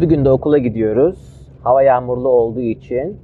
Bir gün de okula gidiyoruz. Hava yağmurlu olduğu için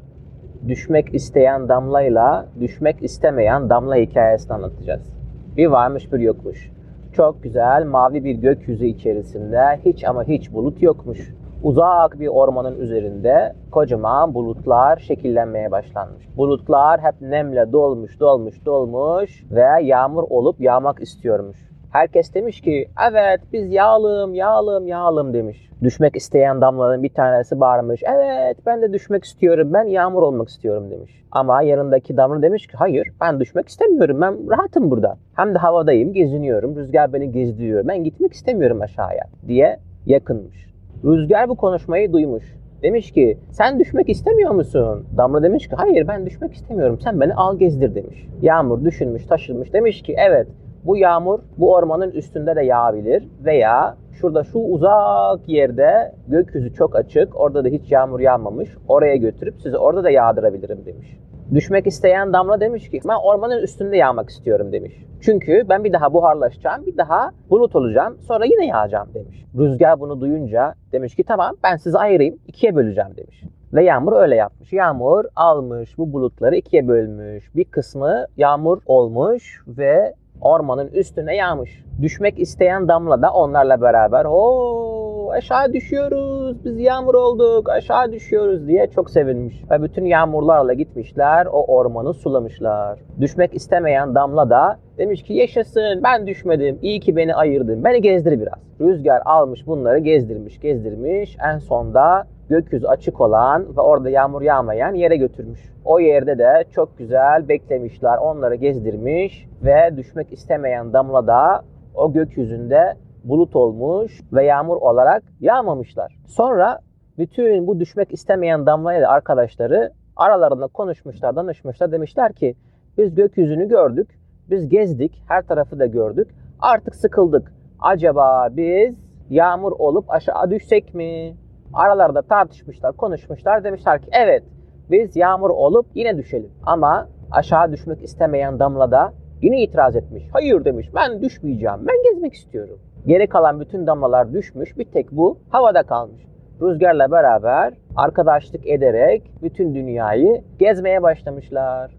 düşmek isteyen damlayla düşmek istemeyen damla hikayesini anlatacağız. Bir varmış bir yokmuş. Çok güzel mavi bir gökyüzü içerisinde hiç ama hiç bulut yokmuş. Uzak bir ormanın üzerinde kocaman bulutlar şekillenmeye başlanmış. Bulutlar hep nemle dolmuş, dolmuş, dolmuş ve yağmur olup yağmak istiyormuş. Herkes demiş ki evet biz yağalım, yağalım, yağalım demiş. Düşmek isteyen damlaların bir tanesi bağırmış. Evet ben de düşmek istiyorum, ben yağmur olmak istiyorum demiş. Ama yanındaki damla demiş ki hayır ben düşmek istemiyorum, ben rahatım burada. Hem de havadayım, geziniyorum, rüzgar beni gezdiriyor, ben gitmek istemiyorum aşağıya diye yakınmış. Rüzgar bu konuşmayı duymuş. Demiş ki sen düşmek istemiyor musun? Damla demiş ki hayır ben düşmek istemiyorum sen beni al gezdir demiş. Yağmur düşünmüş taşınmış demiş ki evet bu yağmur bu ormanın üstünde de yağabilir veya şurada şu uzak yerde gökyüzü çok açık orada da hiç yağmur yağmamış oraya götürüp sizi orada da yağdırabilirim demiş. Düşmek isteyen damla demiş ki ben ormanın üstünde yağmak istiyorum demiş. Çünkü ben bir daha buharlaşacağım, bir daha bulut olacağım, sonra yine yağacağım demiş. Rüzgar bunu duyunca demiş ki tamam ben sizi ayırayım, ikiye böleceğim demiş. Ve Yağmur öyle yapmış. Yağmur almış bu bulutları ikiye bölmüş. Bir kısmı yağmur olmuş ve ormanın üstüne yağmış. Düşmek isteyen damla da onlarla beraber o aşağı düşüyoruz biz yağmur olduk aşağı düşüyoruz diye çok sevinmiş. Ve bütün yağmurlarla gitmişler o ormanı sulamışlar. Düşmek istemeyen damla da demiş ki yaşasın ben düşmedim iyi ki beni ayırdın beni gezdir biraz. Rüzgar almış bunları gezdirmiş gezdirmiş en sonda gökyüzü açık olan ve orada yağmur yağmayan yere götürmüş. O yerde de çok güzel beklemişler, onları gezdirmiş ve düşmek istemeyen damla da o gökyüzünde bulut olmuş ve yağmur olarak yağmamışlar. Sonra bütün bu düşmek istemeyen damlayla arkadaşları aralarında konuşmuşlar, danışmışlar. Demişler ki biz gökyüzünü gördük, biz gezdik, her tarafı da gördük. Artık sıkıldık. Acaba biz yağmur olup aşağı düşsek mi? Aralarda tartışmışlar, konuşmuşlar. Demişler ki evet biz yağmur olup yine düşelim. Ama aşağı düşmek istemeyen Damla da yine itiraz etmiş. Hayır demiş ben düşmeyeceğim. Ben gezmek istiyorum. Geri kalan bütün damlalar düşmüş. Bir tek bu havada kalmış. Rüzgarla beraber arkadaşlık ederek bütün dünyayı gezmeye başlamışlar.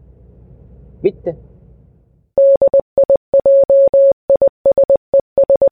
Bitti.